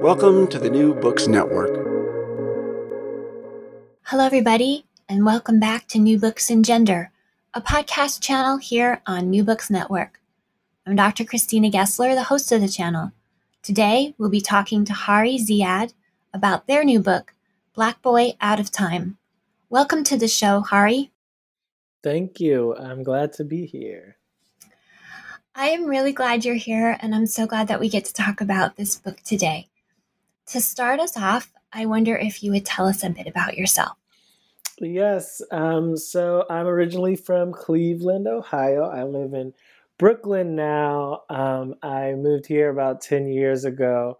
Welcome to the New Books Network. Hello, everybody, and welcome back to New Books in Gender, a podcast channel here on New Books Network. I'm Dr. Christina Gessler, the host of the channel. Today, we'll be talking to Hari Ziyad about their new book, Black Boy Out of Time. Welcome to the show, Hari. Thank you. I'm glad to be here. I am really glad you're here, and I'm so glad that we get to talk about this book today. To start us off, I wonder if you would tell us a bit about yourself. Yes. Um, so I'm originally from Cleveland, Ohio. I live in Brooklyn now. Um, I moved here about 10 years ago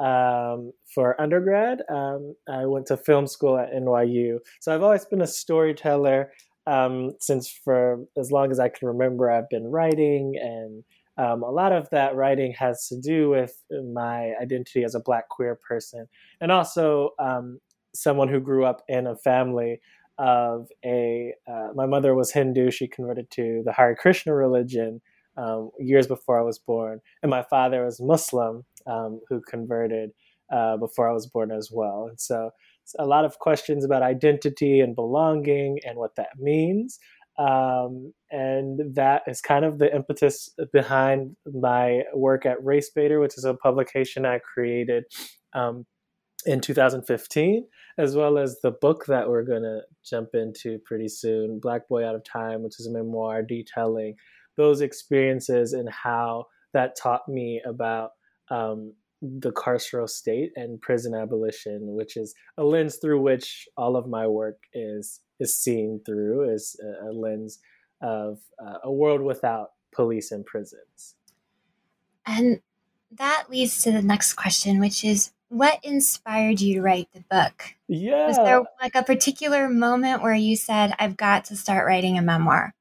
um, for undergrad. Um, I went to film school at NYU. So I've always been a storyteller um, since for as long as I can remember, I've been writing and um, a lot of that writing has to do with my identity as a black queer person and also um, someone who grew up in a family of a uh, my mother was hindu she converted to the hare krishna religion um, years before i was born and my father was muslim um, who converted uh, before i was born as well and so a lot of questions about identity and belonging and what that means um, and that is kind of the impetus behind my work at RaceBaitR, which is a publication I created um, in 2015, as well as the book that we're going to jump into pretty soon, Black Boy Out of Time, which is a memoir detailing those experiences and how that taught me about um, the carceral state and prison abolition, which is a lens through which all of my work is is seen through is a, a lens of uh, a world without police and prisons. And that leads to the next question, which is what inspired you to write the book? Yeah. Was there like a particular moment where you said, I've got to start writing a memoir?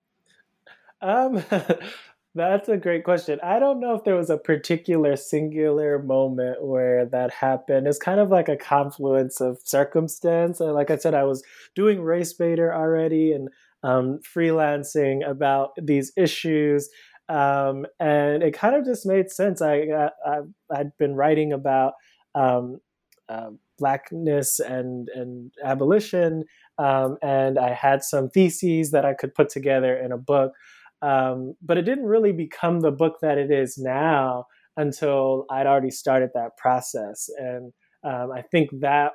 Um, That's a great question. I don't know if there was a particular singular moment where that happened. It's kind of like a confluence of circumstance. Like I said, I was doing RaceBaitR already and um, freelancing about these issues. Um, and it kind of just made sense. I, I, had been writing about um, uh, blackness and, and abolition, um, and I had some theses that I could put together in a book. Um, but it didn't really become the book that it is now until I'd already started that process. And um, I think that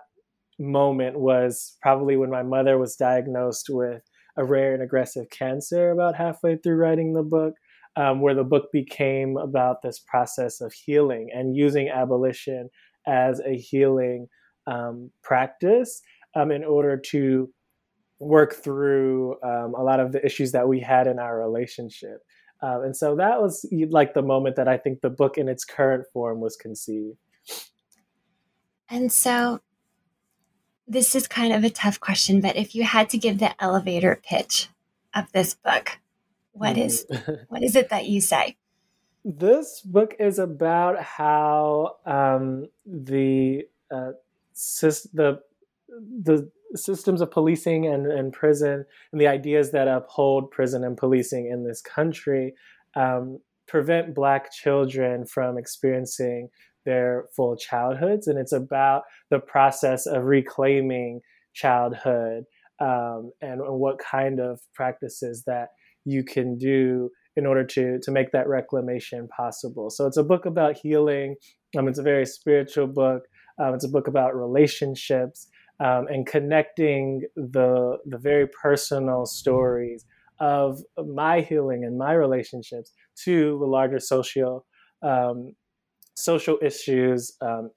moment was probably when my mother was diagnosed with a rare and aggressive cancer about halfway through writing the book, um, where the book became about this process of healing and using abolition as a healing um, practice um, in order to work through um, a lot of the issues that we had in our relationship. Um, and so that was like the moment that I think the book in its current form was conceived. And so this is kind of a tough question, but if you had to give the elevator pitch of this book, what is mm. what is it that you say? This book is about how um, the uh, the the systems of policing and, and prison and the ideas that uphold prison and policing in this country um, prevent Black children from experiencing their full childhoods. And it's about the process of reclaiming childhood um, and, what kind of practices that you can do in order to to make that reclamation possible. So it's a book about healing. Um, it's a very spiritual book. Um, it's a book about relationships um, and connecting the the very personal stories of my healing and my relationships to the larger social um, social issues um,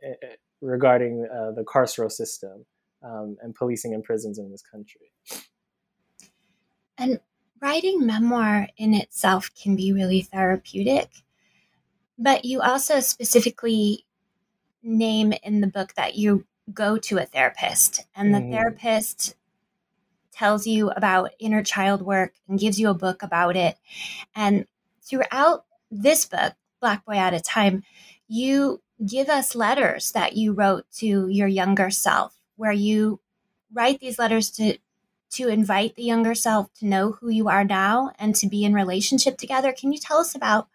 regarding uh, the carceral system um, and policing and prisons in this country. And writing memoir in itself can be really therapeutic, but you also specifically name in the book that you go to a therapist, and the mm. therapist tells you about inner child work and gives you a book about it. And throughout this book, Black Boy Out of Time, you give us letters that you wrote to your younger self, where you write these letters to to invite the younger self to know who you are now and to be in relationship together. Can you tell us about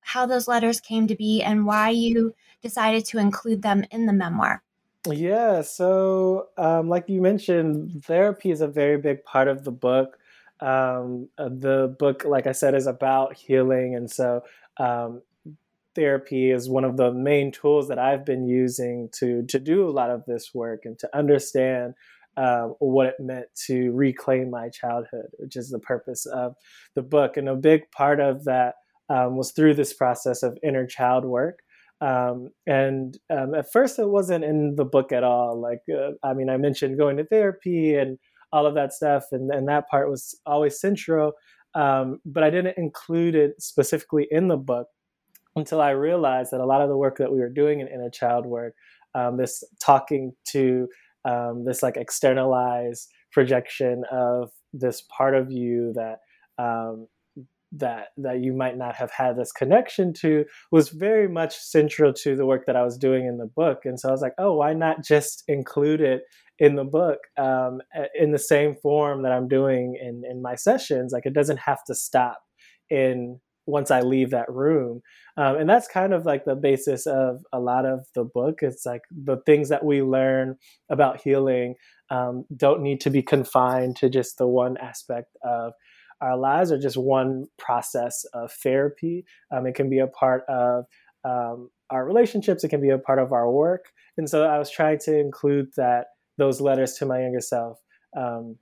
how those letters came to be and why you decided to include them in the memoir? Yeah, so um, like you mentioned, therapy is a very big part of the book. Um, uh, the book, like I said, is about healing, and so um, therapy is one of the main tools that I've been using to to do a lot of this work and to understand uh, what it meant to reclaim my childhood, which is the purpose of the book. And a big part of that um, was through this process of inner child work. Um, and um, at first, it wasn't in the book at all. Like, uh, I mean, I mentioned going to therapy and all of that stuff, and, and that part was always central. Um, but I didn't include it specifically in the book until I realized that a lot of the work that we were doing in inner child work, um, this talking to um, this like externalized projection of this part of you that um, that that you might not have had this connection to was very much central to the work that I was doing in the book. And so I was like, oh, why not just include it in the book um, in the same form that I'm doing in in my sessions? Like it doesn't have to stop in once I leave that room. Um, and that's kind of like the basis of a lot of the book. It's like the things that we learn about healing um, don't need to be confined to just the one aspect of our lives are just one process of therapy. Um, it can be a part of um, our relationships, it can be a part of our work. And so I was trying to include that those letters to my younger self um,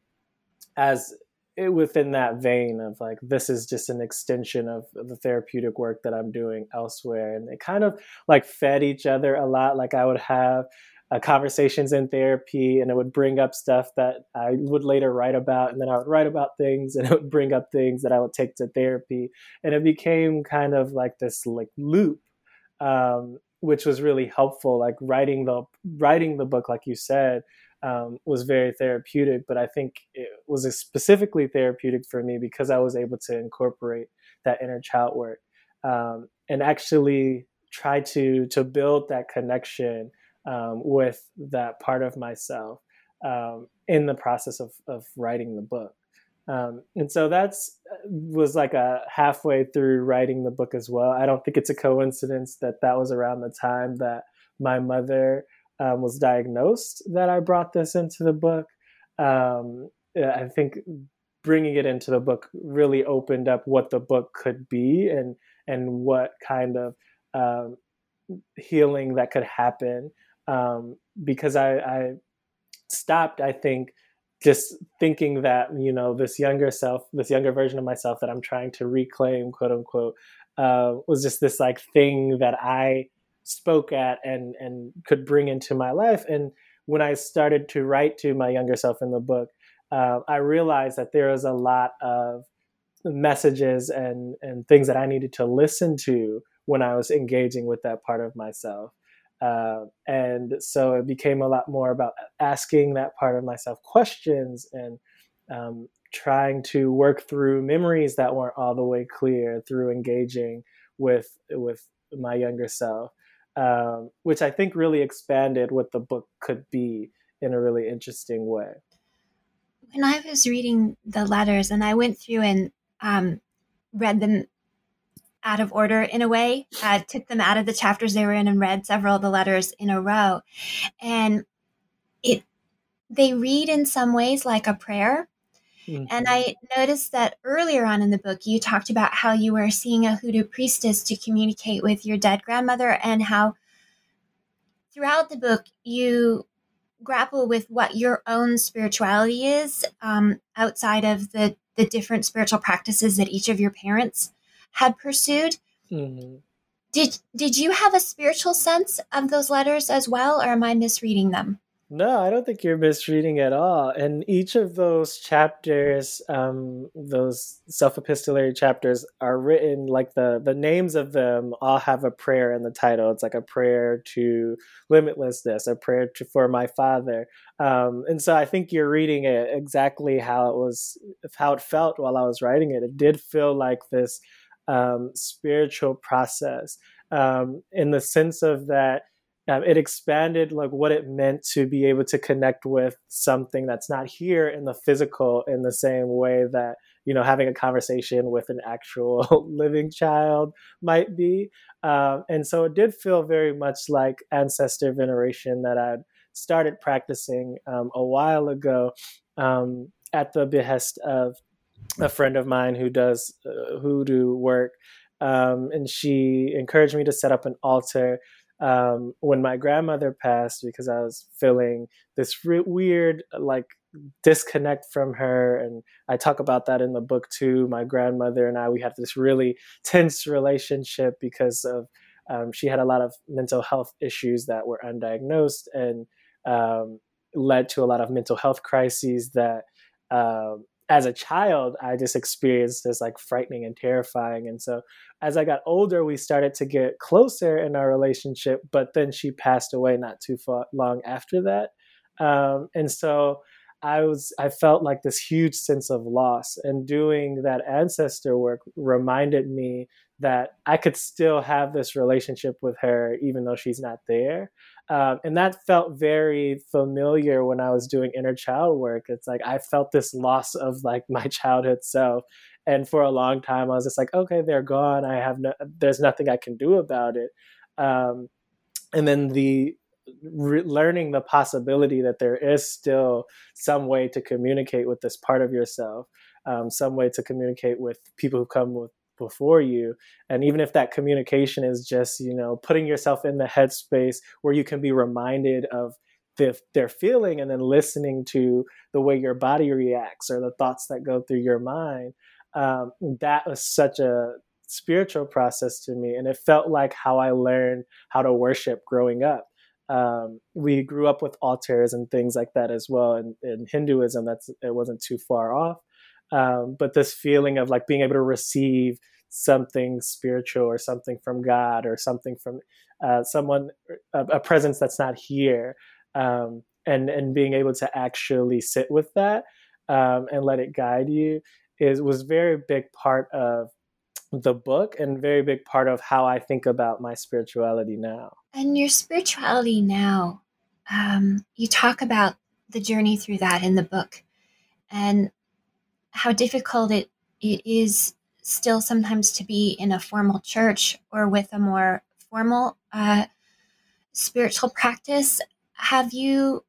as it, within that vein of like this is just an extension of the therapeutic work that I'm doing elsewhere, and it kind of like fed each other a lot. Like I would have uh, conversations in therapy, and it would bring up stuff that I would later write about, and then I would write about things, and it would bring up things that I would take to therapy, and it became kind of like this like loop. Um, which was really helpful like writing the writing the book like you said um, was very therapeutic, but I think it was specifically therapeutic for me because I was able to incorporate that inner child work um, and actually try to to build that connection um, with that part of myself um, in the process of, of writing the book. Um, and so that's uh, was like a halfway through writing the book as well. I don't think it's a coincidence that that was around the time that my mother um, was diagnosed that I brought this into the book. Um, I think bringing it into the book really opened up what the book could be and and what kind of um, healing that could happen. Um, because I, I stopped, I think, just thinking that you know this younger self, this younger version of myself that I'm trying to reclaim, quote unquote, uh, was just this like thing that I spoke at and and could bring into my life. And when I started to write to my younger self in the book, uh, I realized that there was a lot of messages and and things that I needed to listen to when I was engaging with that part of myself. Uh, and so it became a lot more about asking that part of myself questions and um, trying to work through memories that weren't all the way clear through engaging with with my younger self um, which I think really expanded what the book could be in a really interesting way. When I was reading the letters, and I went through and um, read them out of order in a way, uh, took them out of the chapters they were in and read several of the letters in a row, and it they read in some ways like a prayer. Mm-hmm. And I noticed that earlier on in the book, you talked about how you were seeing a hoodoo priestess to communicate with your dead grandmother, and how throughout the book you grapple with what your own spirituality is um, outside of the the different spiritual practices that each of your parents had pursued. Mm-hmm. Did did you have a spiritual sense of those letters as well, or am I misreading them? No, I don't think you're misreading at all. And each of those chapters, um, those self-epistolary chapters, are written like the the names of them all have a prayer in the title. It's like a prayer to limitlessness, a prayer to, for my father. Um, and so I think you're reading it exactly how it was, how it felt while I was writing it. It did feel like this um, spiritual process um, in the sense of that um, it expanded like what it meant to be able to connect with something that's not here in the physical in the same way that you know having a conversation with an actual living child might be. Um, and so it did feel very much like ancestor veneration that i'd started practicing um, a while ago um, at the behest of a friend of mine who does uh, hoodoo work um, and she encouraged me to set up an altar um, when my grandmother passed because I was feeling this re- weird like disconnect from her and I talk about that in the book too. My grandmother and I we had this really tense relationship because of um, she had a lot of mental health issues that were undiagnosed and um, led to a lot of mental health crises that um, as a child, I just experienced as like frightening and terrifying. And so as I got older, we started to get closer in our relationship, but then she passed away not too far long after that. Um, and so I was I felt like this huge sense of loss and doing that ancestor work reminded me that I could still have this relationship with her even though she's not there. Um, and that felt very familiar when I was doing inner child work. It's like I felt this loss of like my childhood self. And for a long time, I was just like, okay, they're gone. I have no, there's nothing I can do about it. Um, and then the re- learning the possibility that there is still some way to communicate with this part of yourself, um, some way to communicate with people who come with before you. And even if that communication is just you know putting yourself in the headspace where you can be reminded of the, their feeling and then listening to the way your body reacts or the thoughts that go through your mind um, that was such a spiritual process to me. And it felt like how i learned how to worship growing up. Um, we grew up with altars and things like that as well. And in hinduism that's it wasn't too far off um, but this feeling of like being able to receive something spiritual or something from God or something from uh, someone, a, a, presence that's not here, um, and and being able to actually sit with that um, and let it guide you is was very big part of the book and very big part of how I think about my spirituality now. And your spirituality now, um, you talk about the journey through that in the book, and how difficult it, it is still sometimes to be in a formal church or with a more formal uh, spiritual practice. Have you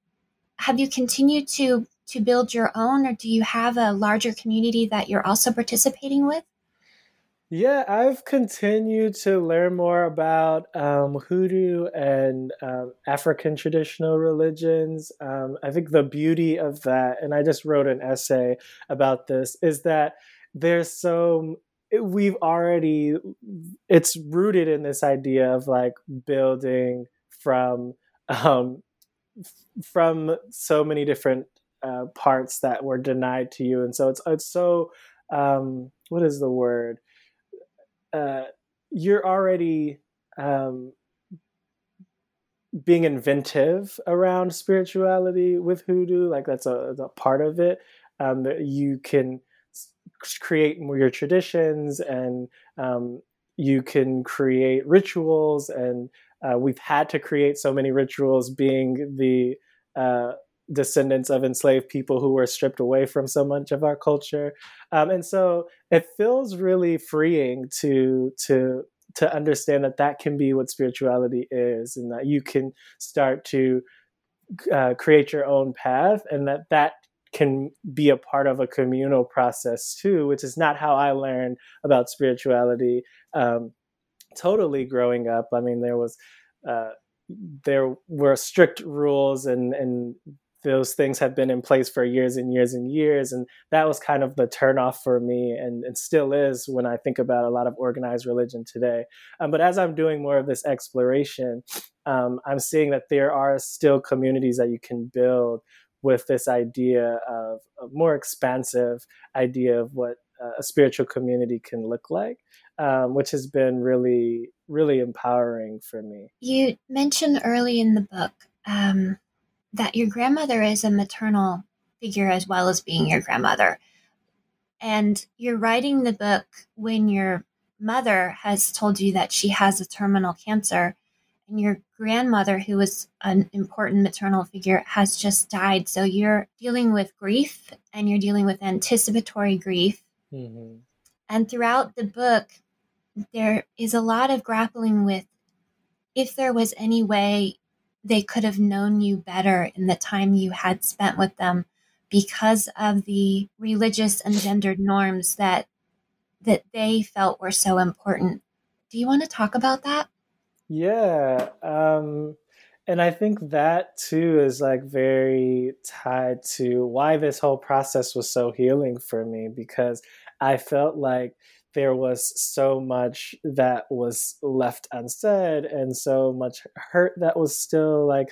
have you continued to to build your own, or do you have a larger community that you're also participating with? Yeah, I've continued to learn more about um, hoodoo and um, African traditional religions. Um, I think the beauty of that, and I just wrote an essay about this, is that there's so we've already it's rooted in this idea of like building from um, from so many different uh, parts that were denied to you, and so it's it's so um, what is the word uh, you're already um, being inventive around spirituality with hoodoo like that's a, a part of it um, that you can create more your traditions and um, you can create rituals and uh, we've had to create so many rituals being the uh, descendants of enslaved people who were stripped away from so much of our culture. Um, and so it feels really freeing to to to understand that that can be what spirituality is, and that you can start to uh, create your own path, and that that can be a part of a communal process too, which is not how I learned about spirituality. Um, totally growing up, I mean, there was. Uh, there were strict rules and and those things have been in place for years and years and years. And that was kind of the turnoff for me and, and still is when I think about a lot of organized religion today. Um, but as I'm doing more of this exploration, um, I'm seeing that there are still communities that you can build with this idea of a more expansive idea of what a spiritual community can look like, um, which has been really, really empowering for me. You mentioned early in the book um, that your grandmother is a maternal figure as well as being your grandmother. And you're writing the book when your mother has told you that she has a terminal cancer, and your grandmother, who was an important maternal figure, has just died. So you're dealing with grief and you're dealing with anticipatory grief. Mm-hmm. And throughout the book, there is a lot of grappling with if there was any way they could have known you better in the time you had spent with them because of the religious and gendered norms that that they felt were so important. Do you want to talk about that? Yeah. Um and I think that too is like very tied to why this whole process was so healing for me because I felt like there was so much that was left unsaid and so much hurt that was still like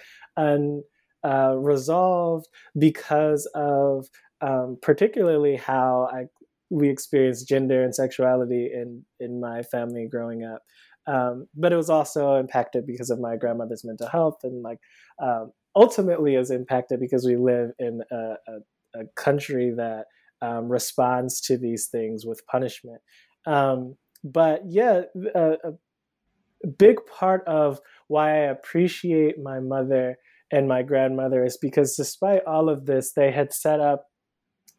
unresolved uh, because of um, particularly how I we experienced gender and sexuality in in my family growing up. Um, but it was also impacted because of my grandmother's mental health and like um, ultimately is impacted because we live in a, a, a country that um, responds to these things with punishment. Um, but yeah, a, a big part of why I appreciate my mother and my grandmother is because despite all of this, they had set up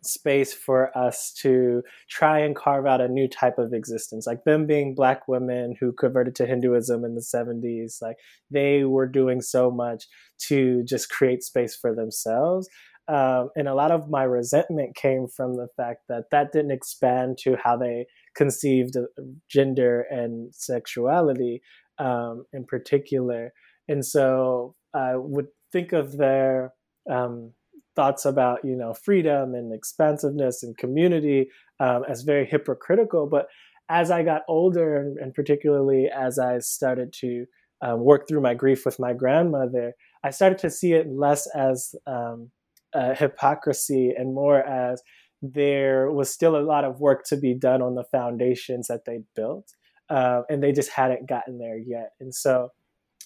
space for us to try and carve out a new type of existence. Like them being black women who converted to hinduism in the 70s like they were doing so much to just create space for themselves. Um, and a lot of my resentment came from the fact that that didn't expand to how they conceived gender and sexuality um, in particular. And so I would think of their um, thoughts about you know freedom and expansiveness and community um, as very hypocritical. But as I got older, and, and particularly as I started to um, work through my grief with my grandmother, I started to see it less as um, hypocrisy and more as there was still a lot of work to be done on the foundations that they built, uh, and they just hadn't gotten there yet. And so,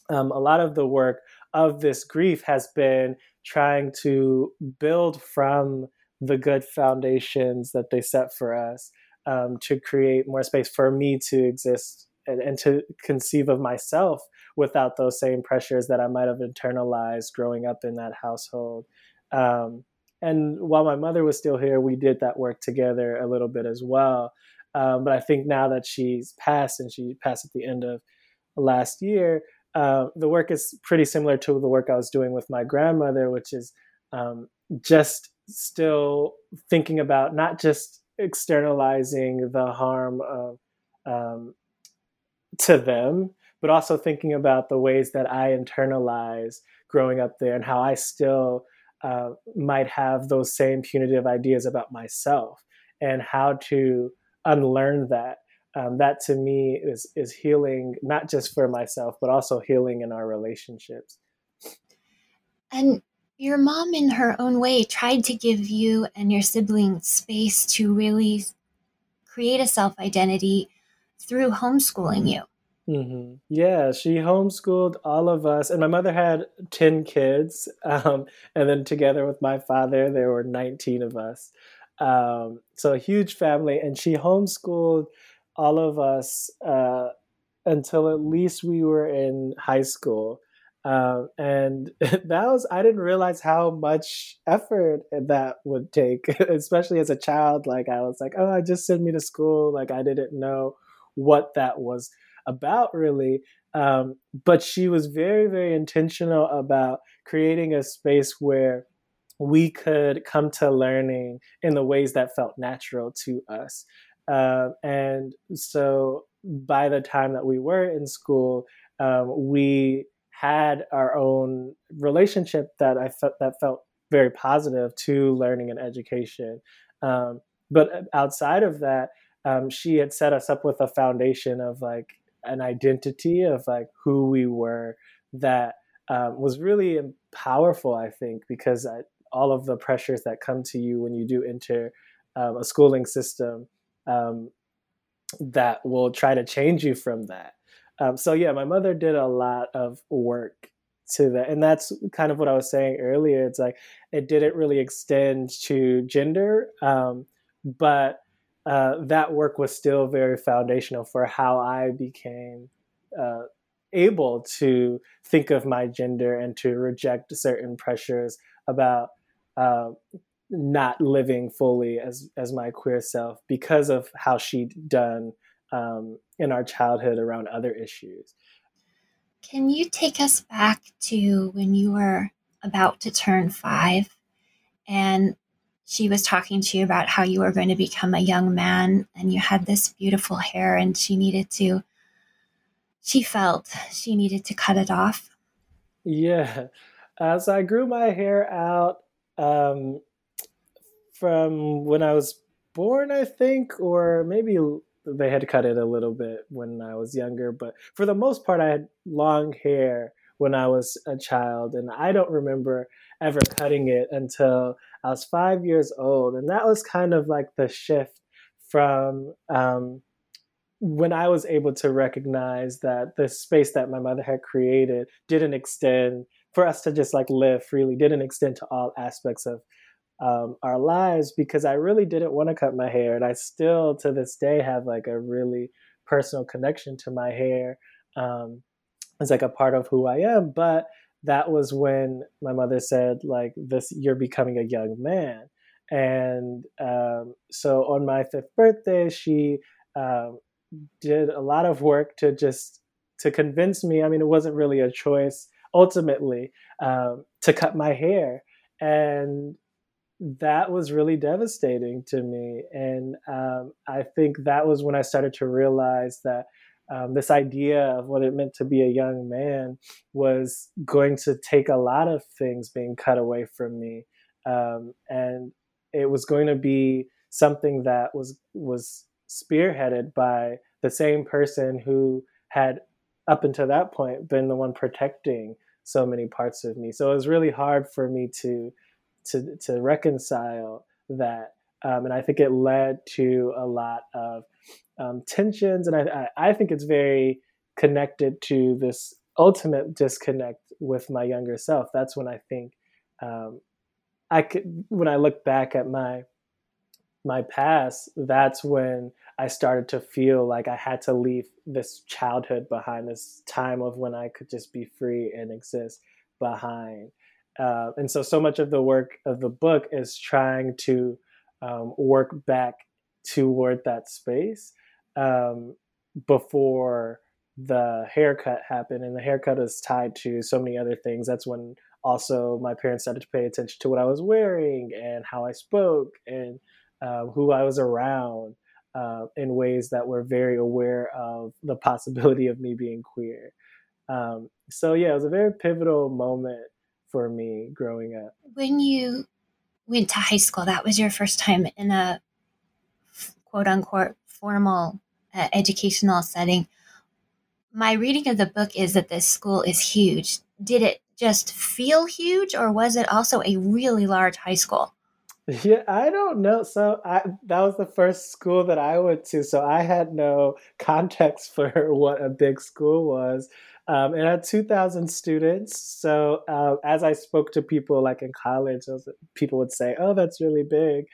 um, a lot of the work of this grief has been trying to build from the good foundations that they set for us um, to create more space for me to exist and, and to conceive of myself without those same pressures that I might have internalized growing up in that household. Um, and while my mother was still here, we did that work together a little bit as well. Um, but I think now that she's passed and she passed at the end of last year, uh, the work is pretty similar to the work I was doing with my grandmother, which is um, just still thinking about not just externalizing the harm of um, to them, but also thinking about the ways that I internalize growing up there and how I still uh, might have those same punitive ideas about myself and how to unlearn that. Um, that to me is is healing not just for myself but also healing in our relationships. And your mom in her own way tried to give you and your siblings space to really create a self identity through homeschooling you Mm-hmm. Yeah, she homeschooled all of us, and my mother had ten kids, um, and then together with my father, there were nineteen of us. Um, so a huge family, and she homeschooled all of us uh, until at least we were in high school. Um, and that was, I didn't realize how much effort that would take, especially as a child. Like, I was like, oh, I just sent me to school. Like, I didn't know what that was about really. Um, but she was very, very intentional about creating a space where we could come to learning in the ways that felt natural to us. Uh, and so by the time that we were in school, um, we had our own relationship that I felt that felt very positive to learning and education. Um, but outside of that, um, she had set us up with a foundation of like an identity of like who we were that um, was really powerful. I think because I, all of the pressures that come to you when you do enter um, a schooling system um, that will try to change you from that. Um, so yeah, my mother did a lot of work to that, and that's kind of what I was saying earlier. It's like it didn't really extend to gender, um, but uh, that work was still very foundational for how I became uh, able to think of my gender and to reject certain pressures about uh, not living fully as as my queer self because of how she'd done um, in our childhood around other issues. Can you take us back to when you were about to turn five and she was talking to you about how you were going to become a young man and you had this beautiful hair and she needed to she felt she needed to cut it off. Yeah. As i grew my hair out um, from when i was born i think or maybe they had cut it a little bit when i was younger but for the most part i had long hair when i was a child and i don't remember ever cutting it until I was five years old. And that was kind of like the shift from um, when I was able to recognize that the space that my mother had created didn't extend for us to just like live freely, didn't extend to all aspects of um, our lives because I really didn't want to cut my hair. And I still to this day have like a really personal connection to my hair. Um, it's like a part of who I am. But that was when my mother said like this you're becoming a young man. And um, so on my fifth birthday she um, did a lot of work to just to convince me i mean it wasn't really a choice ultimately um, to cut my hair. And that was really devastating to me. And um, i think that was when i started to realize that um, this idea of what it meant to be a young man was going to take a lot of things being cut away from me, um, and it was going to be something that was was spearheaded by the same person who had up until that point been the one protecting so many parts of me. So it was really hard for me to to to reconcile that, um, and I think it led to a lot of um, tensions, and I, I think it's very connected to this ultimate disconnect with my younger self. That's when I think um, I could when I look back at my my past, that's when I started to feel like I had to leave this childhood behind, this time of when I could just be free and exist behind. Uh, and so, so much of the work of the book is trying to um, work back toward that space um, before the haircut happened, and the haircut is tied to so many other things. That's when also my parents started to pay attention to what I was wearing and how I spoke and uh, who I was around uh, in ways that were very aware of the possibility of me being queer. Um, so yeah, it was a very pivotal moment for me growing up. When you went to high school, that was your first time in a quote unquote formal uh, educational setting. My reading of the book is that this school is huge. Did it just feel huge, or was it also a really large high school? Yeah, I don't know. So I that was the first school that I went to, so I had no context for what a big school was. Um, it had 2,000 students. So uh, as I spoke to people like in college, was, people would say, "Oh, that's really big."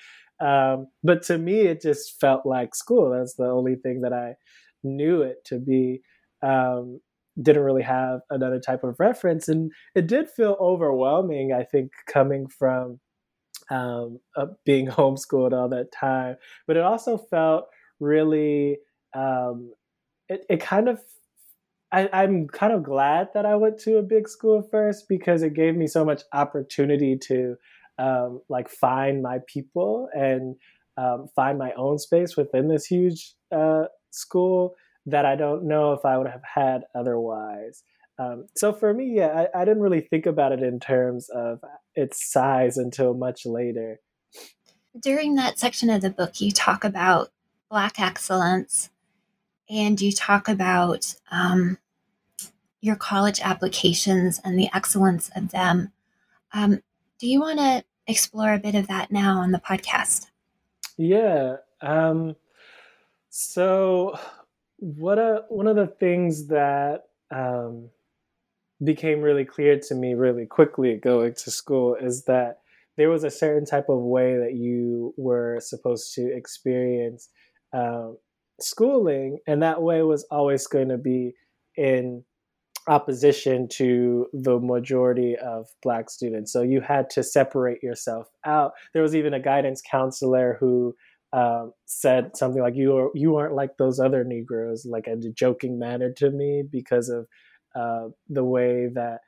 Um, but to me, it just felt like school. That's the only thing that I knew it to be. Um, didn't really have another type of reference. And it did feel overwhelming, I think, coming from um, uh, being homeschooled all that time. But it also felt really, um, it, it kind of I, am kind of glad that I went to a big school first because it gave me so much opportunity to um, like find my people and um, find my own space within this huge uh, school that I don't know if I would have had otherwise. Um, so for me, yeah, I, I didn't really think about it in terms of its size until much later. During that section of the book, you talk about Black excellence and you talk about um, your college applications and the excellence of them. Um, do you want to explore a bit of that now on the podcast? Yeah. Um, so, what a, one of the things that um, became really clear to me really quickly going to school is that there was a certain type of way that you were supposed to experience um, schooling, and that way was always going to be in opposition to the majority of black students. So you had to separate yourself out. There was even a guidance counselor who um, said something like you are, you aren't like those other Negroes, like in a joking manner to me because of uh, the way that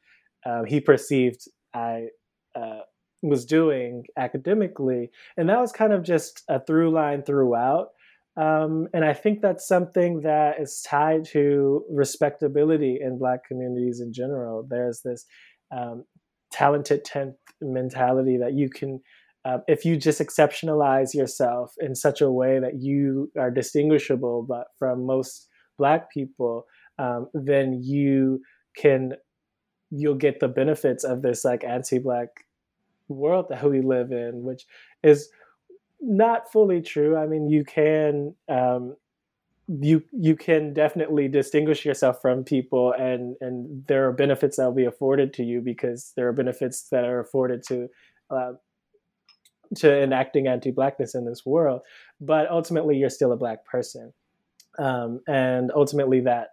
uh, he perceived I uh, was doing academically, and that was kind of just a through line throughout. Um, and I think that's something that is tied to respectability in Black communities in general. There's this um, talented 10th mentality that you can, uh, if you just exceptionalize yourself in such a way that you are distinguishable but from most Black people, um, then you can, you'll get the benefits of this like anti Black world that we live in, which is not fully true. I mean, you can um, you you can definitely distinguish yourself from people, and and there are benefits that will be afforded to you because there are benefits that are afforded to. Uh, to enacting anti-blackness in this world, but ultimately you're still a black person, um, and ultimately that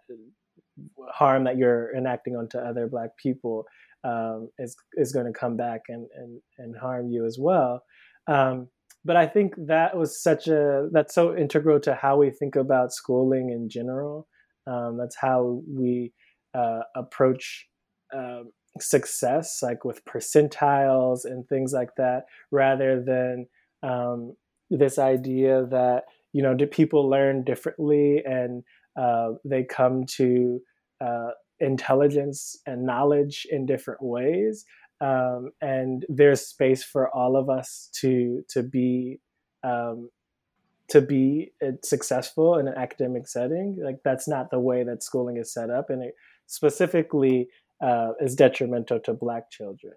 harm that you're enacting onto other black people um, is is going to come back and, and and harm you as well. Um, but I think that was such a that's so integral to how we think about schooling in general. Um, that's how we uh, approach um, success, like with percentiles and things like that, rather than um, this idea that you know do people learn differently and uh, they come to uh, intelligence and knowledge in different ways um, and there's space for all of us to to be um, to be uh, successful in an academic setting. Like that's not the way that schooling is set up, and it specifically uh, is detrimental to Black children.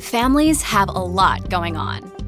Families have a lot going on.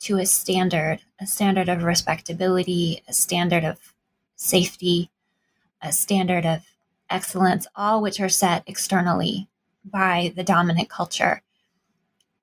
to a standard, a standard of respectability, a standard of safety, a standard of excellence, all which are set externally by the dominant culture.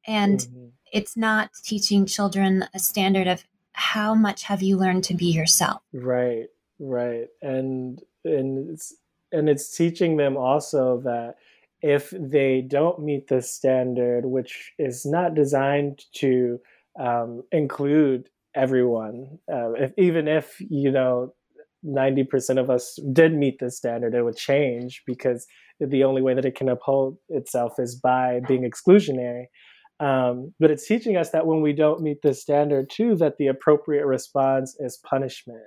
And mm-hmm. it's not teaching children a standard of how much have you learned to be yourself. Right, right. And and it's and it's teaching them also that if they don't meet the standard, which is not designed to um, include everyone. Uh, if even if you know 90% of us did meet this standard, it would change because the only way that it can uphold itself is by being exclusionary. Um, but it's teaching us that when we don't meet this standard, too, that the appropriate response is punishment.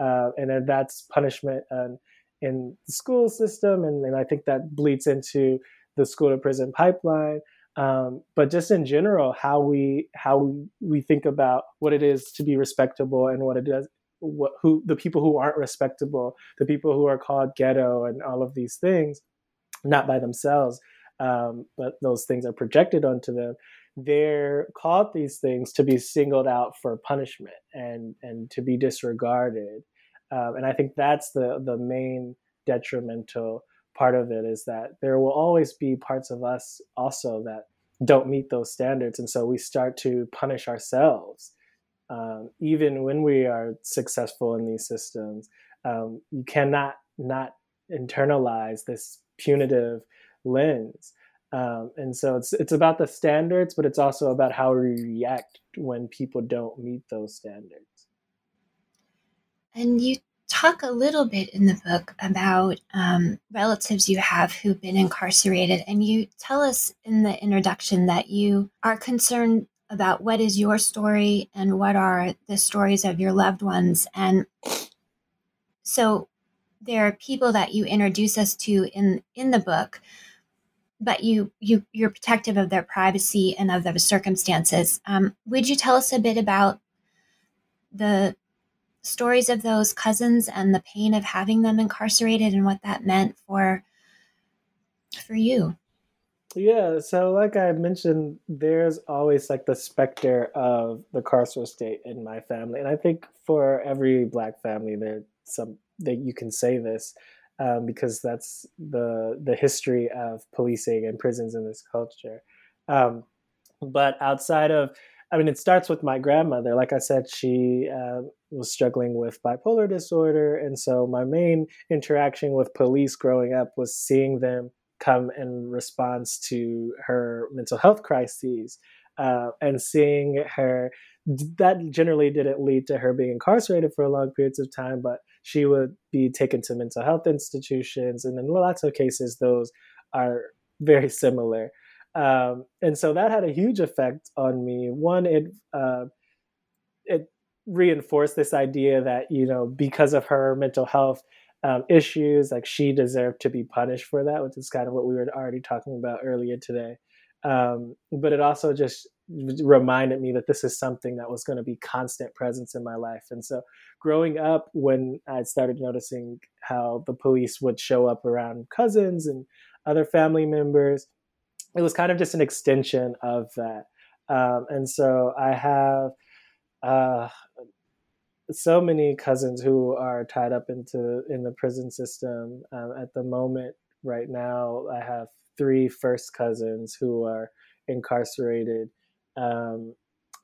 Uh, and that's punishment um, in the school system. And, and I think that bleeds into the school to prison pipeline. Um, but just in general, how we how we, think about what it is to be respectable and what it does, what who the people who aren't respectable, the people who are called ghetto and all of these things, not by themselves, um, but those things are projected onto them. They're called these things to be singled out for punishment and and to be disregarded. Um, and I think that's the the main detrimental part of it is that there will always be parts of us also that don't meet those standards. And so we start to punish ourselves um, even when we are successful in these systems. Um, you cannot not internalize this punitive lens. Um, and so it's it's about the standards but it's also about how we react when people don't meet those standards. And you talk a little bit in the book about um, relatives you have who've been incarcerated, and you tell us in the introduction that you are concerned about what is your story and what are the stories of your loved ones. And so there are people that you introduce us to in in the book but you you you're protective of their privacy and of their circumstances um, would you tell us a bit about the stories of those cousins and the pain of having them incarcerated and what that meant for for you. Yeah so like i mentioned there's always like the specter of the carceral state in my family and i think for every black family there's some that you can say this um, because that's the the history of policing and prisons in this culture. Um, but outside of I mean, it starts with my grandmother. Like I said, she uh, was struggling with bipolar disorder. And so my main interaction with police growing up was seeing them come in response to her mental health crises uh, and seeing her. That generally didn't lead to her being incarcerated for long periods of time, but she would be taken to mental health institutions. And in lots of cases, those are very similar. Um, and so that had a huge effect on me. One, it uh, it reinforced this idea that you know because of her mental health um, issues, like she deserved to be punished for that, which is kind of what we were already talking about earlier today. Um, but it also just reminded me that this is something that was going to be constant presence in my life. And so, growing up, when I started noticing how the police would show up around cousins and other family members, it was kind of just an extension of that. Um, and so I have uh, so many cousins who are tied up into in the prison system um, at the moment. Right now, I have three first cousins who are incarcerated, um,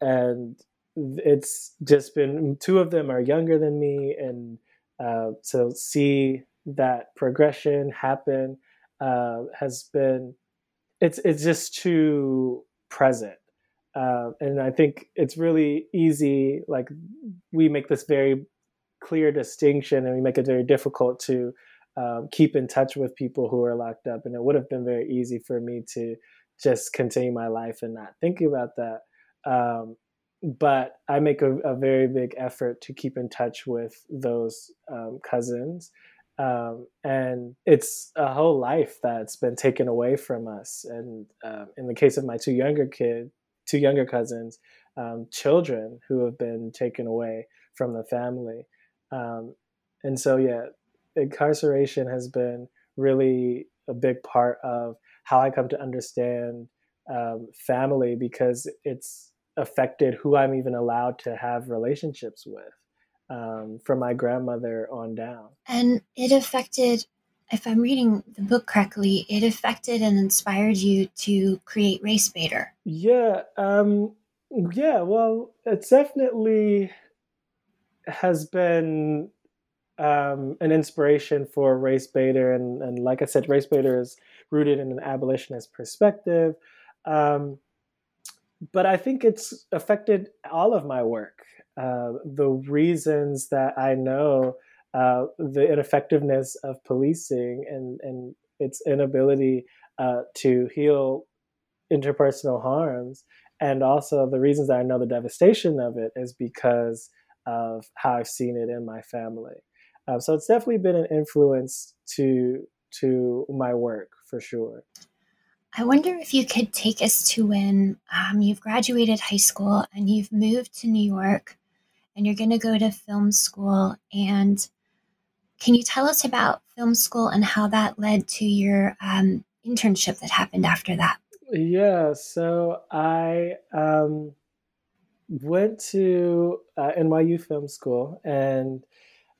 and it's just been two of them are younger than me, and uh, to see that progression happen uh, has been it's it's just too present. Uh, and i think it's really easy like we make this very clear distinction and we make it very difficult to um, keep in touch with people who are locked up. And it would have been very easy for me to just continue my life and not think about that. Um, but i make a, a, very big effort to keep in touch with those um, cousins um, and it's a whole life that's been taken away from us. And uh, in the case of my two younger kids, two younger cousins, um, children who have been taken away from the family. Um, and so, yeah, incarceration has been really a big part of how I come to understand um, family because it's affected who I'm even allowed to have relationships with um, from my grandmother on down. And it affected, if I'm reading the book correctly, it affected and inspired you to create RaceBaitR. Yeah. Um, yeah. Well, it definitely has been um, an inspiration for RaceBaitR. And, and like I said, RaceBaitR is rooted in an abolitionist perspective. Um, but I think it's affected all of my work. Uh, the reasons that I know uh, the ineffectiveness of policing and and its inability uh, to heal interpersonal harms, and also the reasons that I know the devastation of it is because of how I've seen it in my family. Um, so it's definitely been an influence to to my work for sure. I wonder if you could take us to when um, you've graduated high school and you've moved to New York and you're going to go to film school. And can you tell us about film school and how that led to your um, internship that happened after that? Yeah, so I um, went to uh, NYU Film School and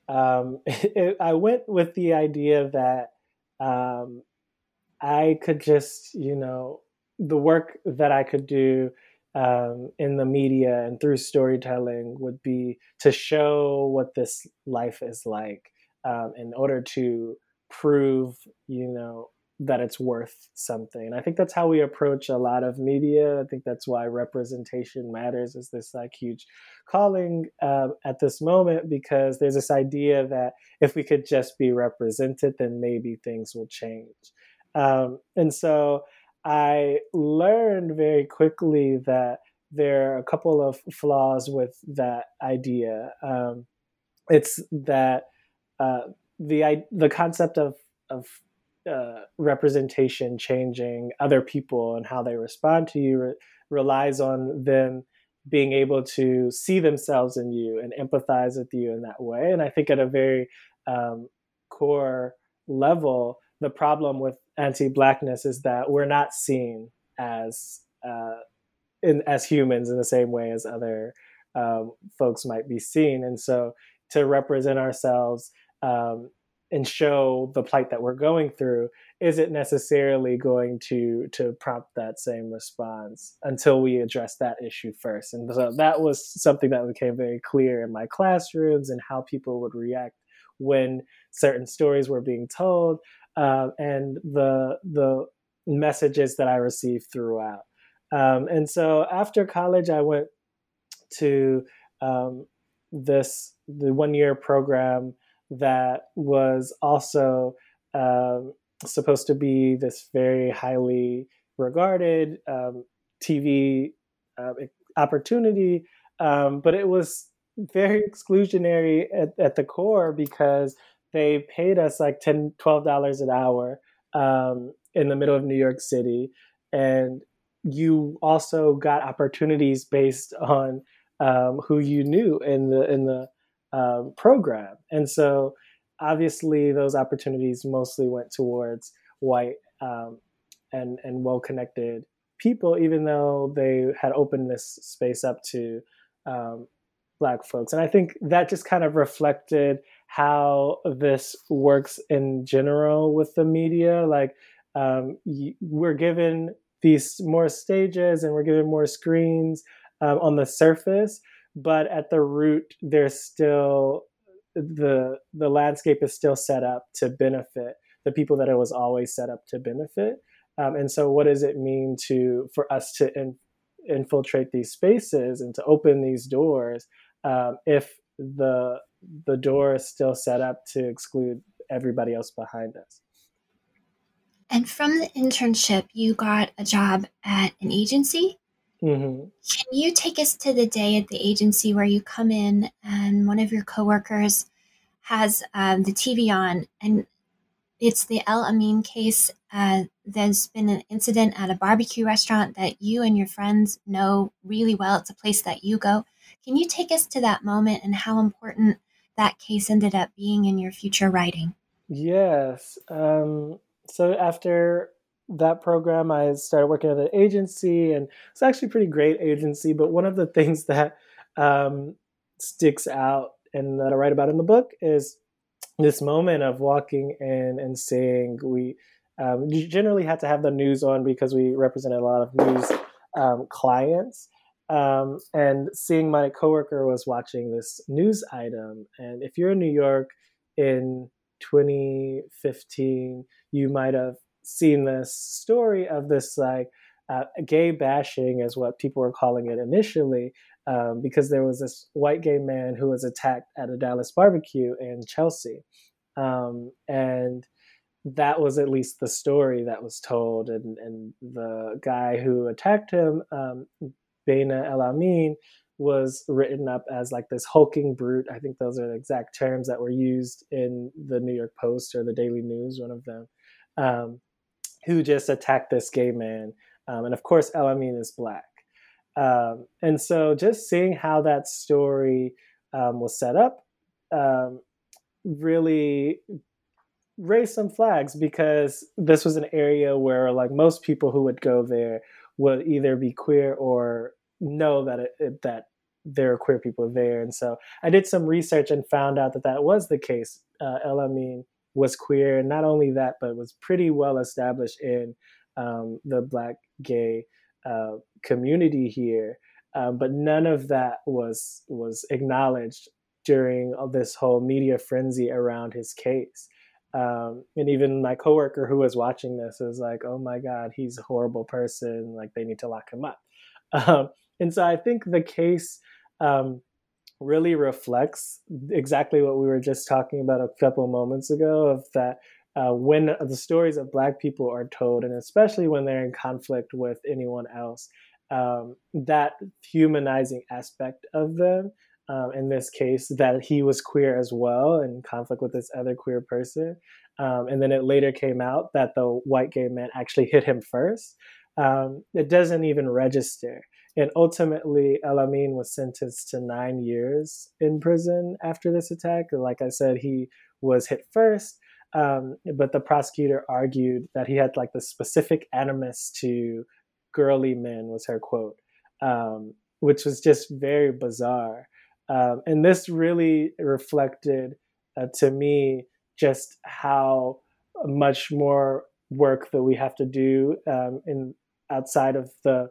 um, it, I went with the idea that um, I could just, you know, the work that I could do um, in the media and through storytelling would be to show what this life is like um, in order to prove, you know, that it's worth something. I think that's how we approach a lot of media. I think that's why representation matters is this like huge calling uh, at this moment because there's this idea that if we could just be represented, then maybe things will change. Um, and so I learned very quickly that there are a couple of flaws with that idea. Um, it's that uh, the the concept of of uh, representation changing other people and how they respond to you re- relies on them being able to see themselves in you and empathize with you in that way. And I think at a very um, core level, the problem with anti-blackness is that we're not seen as uh, in, as humans in the same way as other um, folks might be seen. And so to represent ourselves um, and show the plight that we're going through isn't necessarily going to to prompt that same response until we address that issue first and so that was something that became very clear in my classrooms and how people would react when certain stories were being told uh, and the the messages that i received throughout. Um, and so after college i went to um, this the one year program that was also um, supposed to be this very highly regarded um, TV uh, opportunity, um, but it was very exclusionary at, at, the core because they paid us like 10 $12 an hour um, in the middle of New York City. And you also got opportunities based on um, who you knew in the in the um, program. And so obviously those opportunities mostly went towards white um, and, and well connected people, even though they had opened this space up to um, black folks. And I think that just kind of reflected how this works in general with the media. Like um, we're given these more stages and we're given more screens um, on the surface, but at the root there's still the the landscape is still set up to benefit the people that it was always set up to benefit um, and so what does it mean to for us to in, infiltrate these spaces and to open these doors um, if the the door is still set up to exclude everybody else behind us and from the internship you got a job at an agency Mm-hmm. Can you take us to the day at the agency where you come in and one of your coworkers has um, the TV on and it's the El Amin case. Uh, there's been an incident at a barbecue restaurant that you and your friends know really well. It's a place that you go. Can you take us to that moment and how important that case ended up being in your future writing? Yes. Um, so after that program, I started working at an agency, and it's actually a pretty great agency. But one of the things that um, sticks out and that I write about in the book is this moment of walking in and saying we um, generally had to have the news on because we represented a lot of news um, clients. Um, and seeing my coworker was watching this news item. And if you're in New York in 2015, you might have seen this story of this like uh, gay bashing is what people were calling it initially, um, because there was this white gay man who was attacked at a Dallas barbecue in Chelsea. Um, and that was at least the story that was told. And, and the guy who attacked him, um, Baina El Amin, was written up as like this hulking brute. I think those are the exact terms that were used in the New York Post or the Daily News, one of them, um, who just attacked this gay man um, and of course, El Amin is black. Um, and so just seeing how that story um, was set up um, really raised some flags because this was an area where like most people who would go there would either be queer or know that it, it, that there are queer people there. And so I did some research and found out that that was the case. Uh, El Amin was queer, and not only that, but was pretty well established in um, the black gay uh, community here, um, but none of that was was acknowledged during this whole media frenzy around his case. Um, and even my coworker who was watching this was like, "Oh my God, he's a horrible person. Like they need to lock him up." Um, and so I think the case um, really reflects exactly what we were just talking about a couple moments ago of that uh, when the stories of Black people are told, and especially when they're in conflict with anyone else, um, that humanizing aspect of them, um, in this case, that he was queer as well in conflict with this other queer person. Um, and then it later came out that the white gay man actually hit him first. Um, it doesn't even register. And ultimately, El Amin was sentenced to nine years in prison after this attack. Like I said, he was hit first. Um, but the prosecutor argued that he had like the specific animus to girly men was her quote, um, which was just very bizarre. Um, and this really reflected uh, to me just how much more work that we have to do um, in outside of the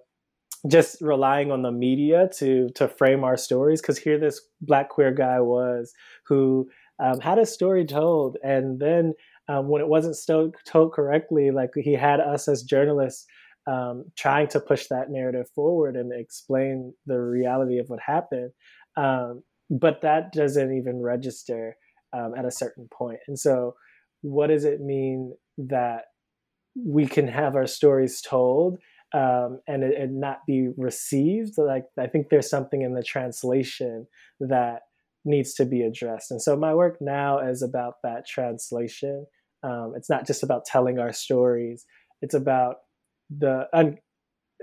just relying on the media to to frame our stories. Because here this black queer guy was who um, had a story told, and then um, when it wasn't told correctly, like he had us as journalists um, trying to push that narrative forward and explain the reality of what happened, um, but that doesn't even register um, at a certain point. And so, what does it mean that we can have our stories told? Um, and it, not be received. Like I think there's something in the translation that needs to be addressed. And so my work now is about that translation. Um, it's not just about telling our stories. It's about the un-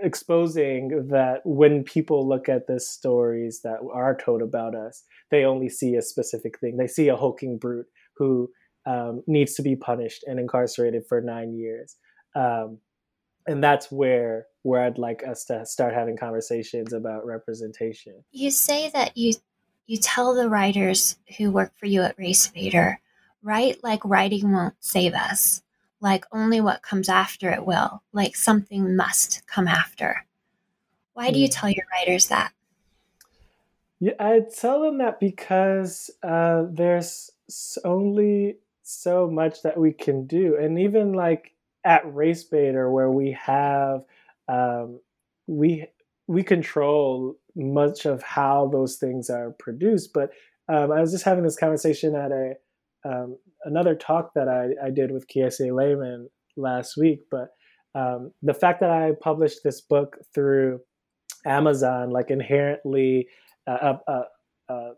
exposing that when people look at the stories that are told about us, they only see a specific thing. They see a hulking brute who um, needs to be punished and incarcerated for nine years. Um, and that's where where I'd like us to start having conversations about representation. You say that you you tell the writers who work for you at RaceBaitR, write like writing won't save us, like only what comes after it will, like something must come after. Why do you hmm. tell your writers that? Yeah, I tell them that because uh, there's only so much that we can do, and even like at RaceBaitR, where we have um, we we control much of how those things are produced. But um, I was just having this conversation at a um, another talk that I, I did with Kiese Laymon last week. But um, the fact that I published this book through Amazon, like inherently uh, uh, uh,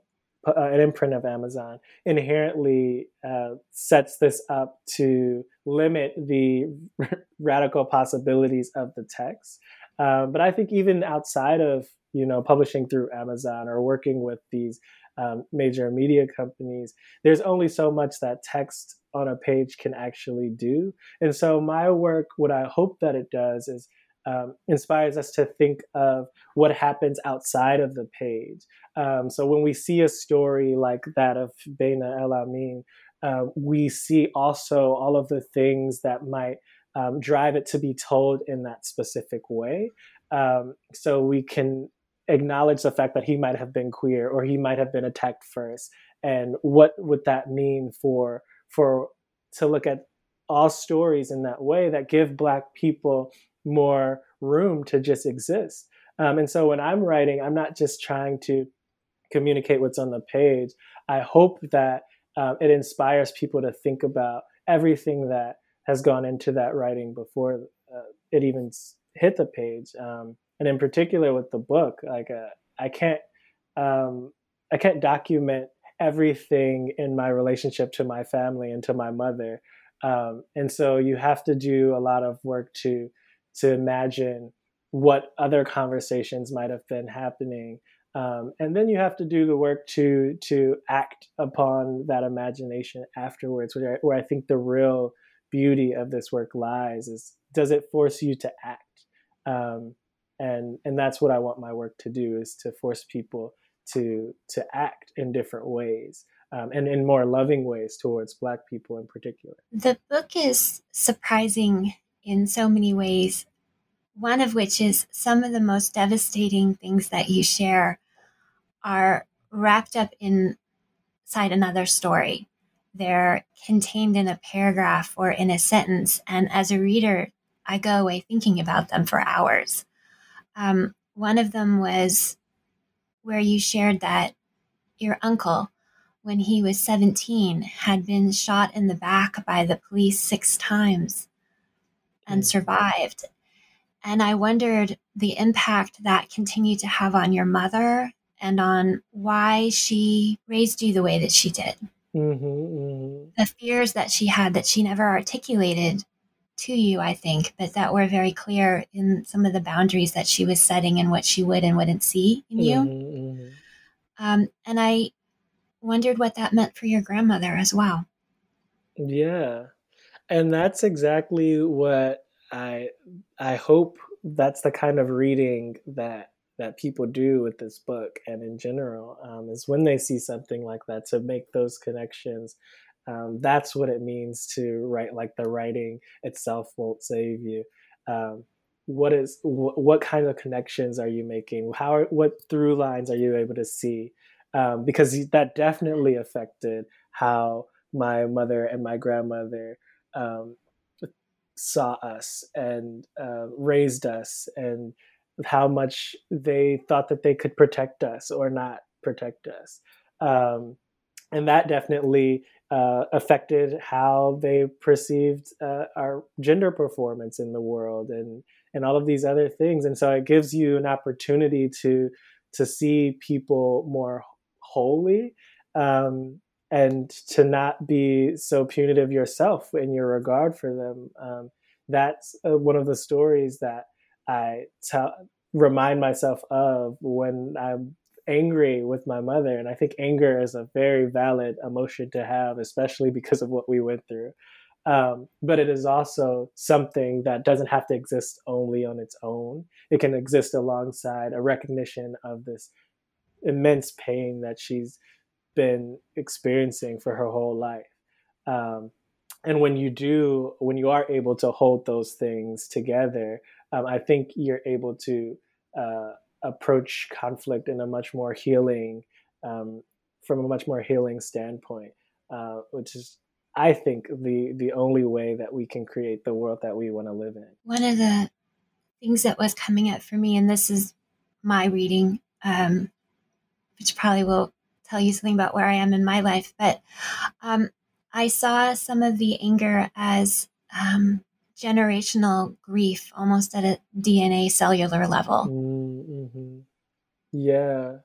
an imprint of Amazon, inherently uh, sets this up to limit the radical possibilities of the text. But I think even outside of you know publishing through Amazon or working with these um, major media companies, there's only so much that text on a page can actually do. And so my work, what I hope that it does is um, inspires us to think of what happens outside of the page. Um, so when we see a story like that of Baina El Amin, uh, we see also all of the things that might um, drive it to be told in that specific way. Um, so we can acknowledge the fact that he might have been queer or he might have been attacked first, and what would that mean for for to look at all stories in that way that give Black people more room to just exist. Um, and so when I'm writing, I'm not just trying to communicate what's on the page. I hope that um, it inspires people to think about everything that has gone into that writing before uh, it even hit the page. Um, and in particular with the book, like uh, I can't, um, I can't document everything in my relationship to my family and to my mother. Um, and so you have to do a lot of work to to imagine what other conversations might have been happening um, and then you have to do the work to to act upon that imagination afterwards where I, where I think the real beauty of this work lies is does it force you to act um, and and that's what I want my work to do is to force people to to act in different ways um, and in more loving ways towards black people in particular the book is surprising in so many ways one of which is some of the most devastating things that you share are wrapped up inside another story. They're contained in a paragraph or in a sentence. And as a reader, I go away thinking about them for hours. Um, one of them was where you shared that your uncle, when he was 17, had been shot in the back by the police six times and mm. survived. And I wondered the impact that continued to have on your mother and on why she raised you the way that she did. Mm-hmm, mm-hmm. The fears that she had that she never articulated to you, I think, but that were very clear in some of the boundaries that she was setting and what she would and wouldn't see in you. Mm-hmm, um, and I wondered what that meant for your grandmother as well. Yeah. And that's exactly what I I hope that's the kind of reading that that people do with this book and in general um, is when they see something like that to make those connections. Um, that's what it means to write. Like the writing itself won't save you. Um, what is wh- what kind of connections are you making? How are, what through lines are you able to see? Um, because that definitely affected how my mother and my grandmother um, saw us and uh, raised us and how much they thought that they could protect us or not protect us. Um, and that definitely uh, affected how they perceived uh, our gender performance in the world and and all of these other things. And so it gives you an opportunity to to see people more wholly um, and to not be so punitive yourself in your regard for them. Um, that's uh, one of the stories that I tell, remind myself of when I'm angry with my mother. And I think anger is a very valid emotion to have, especially because of what we went through. Um, but it is also something that doesn't have to exist only on its own. It can exist alongside a recognition of this immense pain that she's been experiencing for her whole life. Um, and when you do, when you are able to hold those things together, um, I think you're able to uh, approach conflict in a much more healing, um, from a much more healing standpoint, uh, which is, I think, the the only way that we can create the world that we want to live in. One of the things that was coming up for me, and this is my reading, um, which probably will tell you something about where I am in my life, but um, I saw some of the anger as um, generational grief, almost at a DNA cellular level. Mm-hmm. Yeah.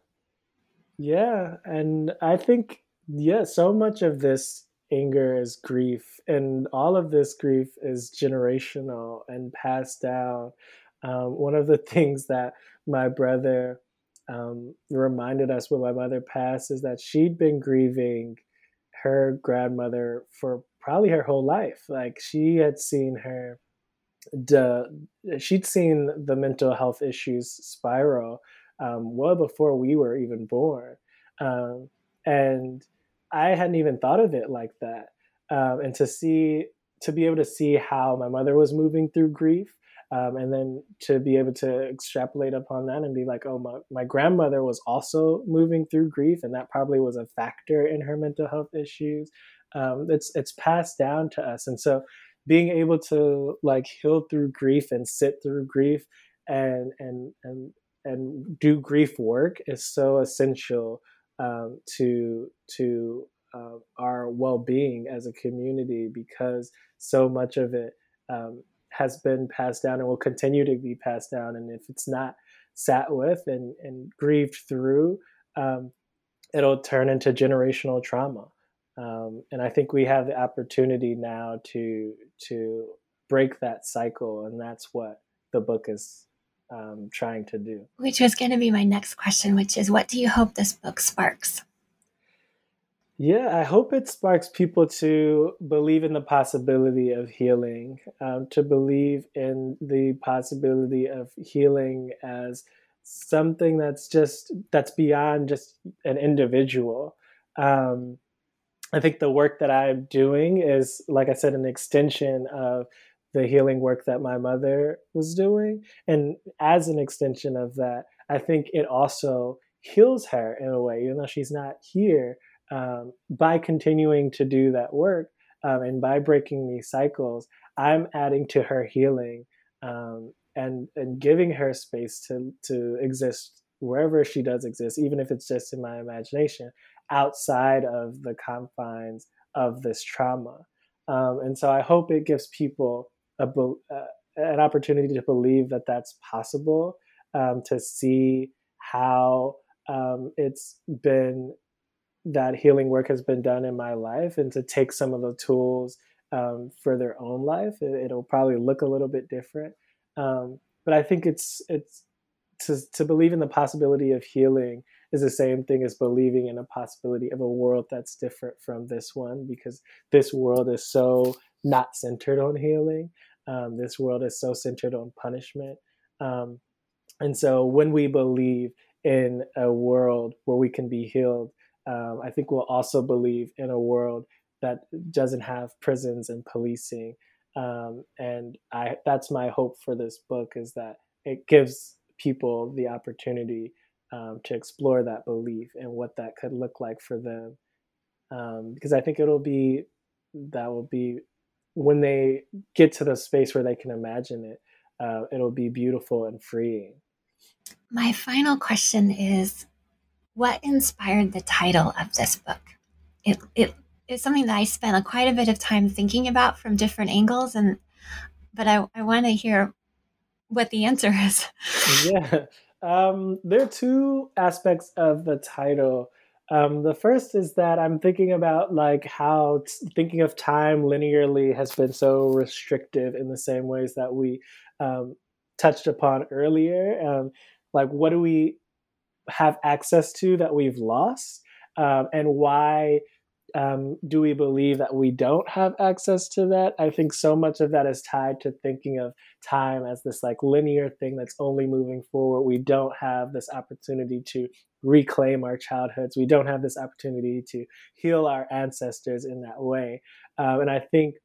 Yeah. And I think, yeah, so much of this anger is grief, and all of this grief is generational and passed down. Um, one of the things that my brother um, reminded us when my mother passed is that she'd been grieving her grandmother for probably her whole life. Like she had seen her, the she'd seen the mental health issues spiral um, well before we were even born, um, and I hadn't even thought of it like that. Um, and to see, to be able to see how my mother was moving through grief, um, and then to be able to extrapolate upon that and be like, oh, my, my grandmother was also moving through grief, and that probably was a factor in her mental health issues. Um, it's it's passed down to us, and so being able to like heal through grief and sit through grief and and and and do grief work is so essential um, to to uh, our well-being as a community because so much of it um, has been passed down and will continue to be passed down. And if it's not sat with and, and grieved through um, it'll turn into generational trauma um, and i think we have the opportunity now to to break that cycle and that's what the book is um, trying to do. Which was going to be my next question, which is what do you hope this book sparks? Yeah, I hope it sparks people to believe in the possibility of healing, um, to believe in the possibility of healing as something that's just that's beyond just an individual. Um, I think the work that I'm doing is, like I said, an extension of the healing work that my mother was doing. And as an extension of that, I think it also heals her in a way, even though she's not here, um, by continuing to do that work um, and by breaking these cycles, I'm adding to her healing um, and and giving her space to to exist wherever she does exist, even if it's just in my imagination, outside of the confines of this trauma. Um, and so I hope it gives people a, uh, an opportunity to believe that that's possible, um, to see how um, it's been that healing work has been done in my life, and to take some of the tools um, for their own life. It, will probably look a little bit different, um, but I think it's it's to to believe in the possibility of healing is the same thing as believing in a possibility of a world that's different from this one because this world is so not centered on healing. Um, this world is so centered on punishment. Um, and so when we believe in a world where we can be healed, um, I think we'll also believe in a world that doesn't have prisons and policing. Um, and I, that's my hope for this book is that it gives people the opportunity um, to explore that belief and what that could look like for them. Um, because I think it'll be that will be when they get to the space where they can imagine it, uh, it'll be beautiful and freeing. My final question is what inspired the title of this book? It, it is something that I spent a, quite a bit of time thinking about from different angles, and but I, I want to hear what the answer is. yeah, um, there are two aspects of the title. Um, the first is that I'm thinking about like how t- thinking of time linearly has been so restrictive in the same ways that we um, touched upon earlier. Um, like, what do we have access to that we've lost, um, and why um, do we believe that we don't have access to that? I think so much of that is tied to thinking of time as this like linear thing that's only moving forward. We don't have this opportunity to reclaim our childhoods. We don't have this opportunity to heal our ancestors in that way. Um, and I think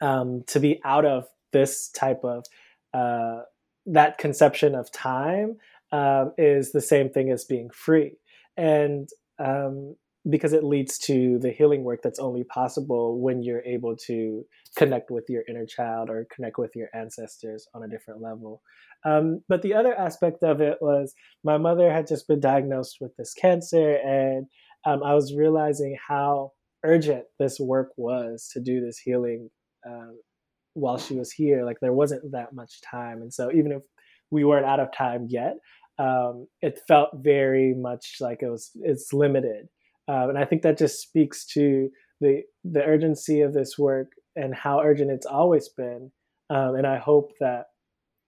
um, to be out of this type of uh, that conception of time um, is the same thing as being free. And um, because it leads to the healing work that's only possible when you're able to connect with your inner child or connect with your ancestors on a different level. Um, but the other aspect of it was my mother had just been diagnosed with this cancer, and um, I was realizing how urgent this work was to do this healing um, while she was here. Like there wasn't that much time, and so even if we weren't out of time yet, um, it felt very much like it was it's limited. Um, and I think that just speaks to the the urgency of this work and how urgent it's always been. Um, and I hope that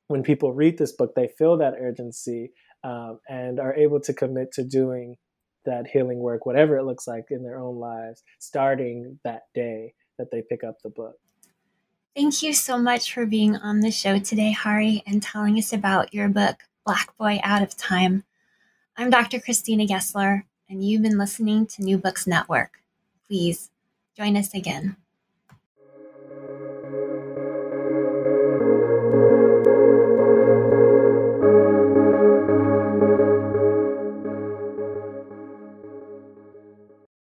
when people read this book, they feel that urgency um, and are able to commit to doing that healing work, whatever it looks like in their own lives, starting that day that they pick up the book. Thank you so much for being on the show today, Hari, and telling us about your book, Black Boy Out of Time. I'm Dr. Christina Gessler and you've been listening to New Books Network. Please join us again.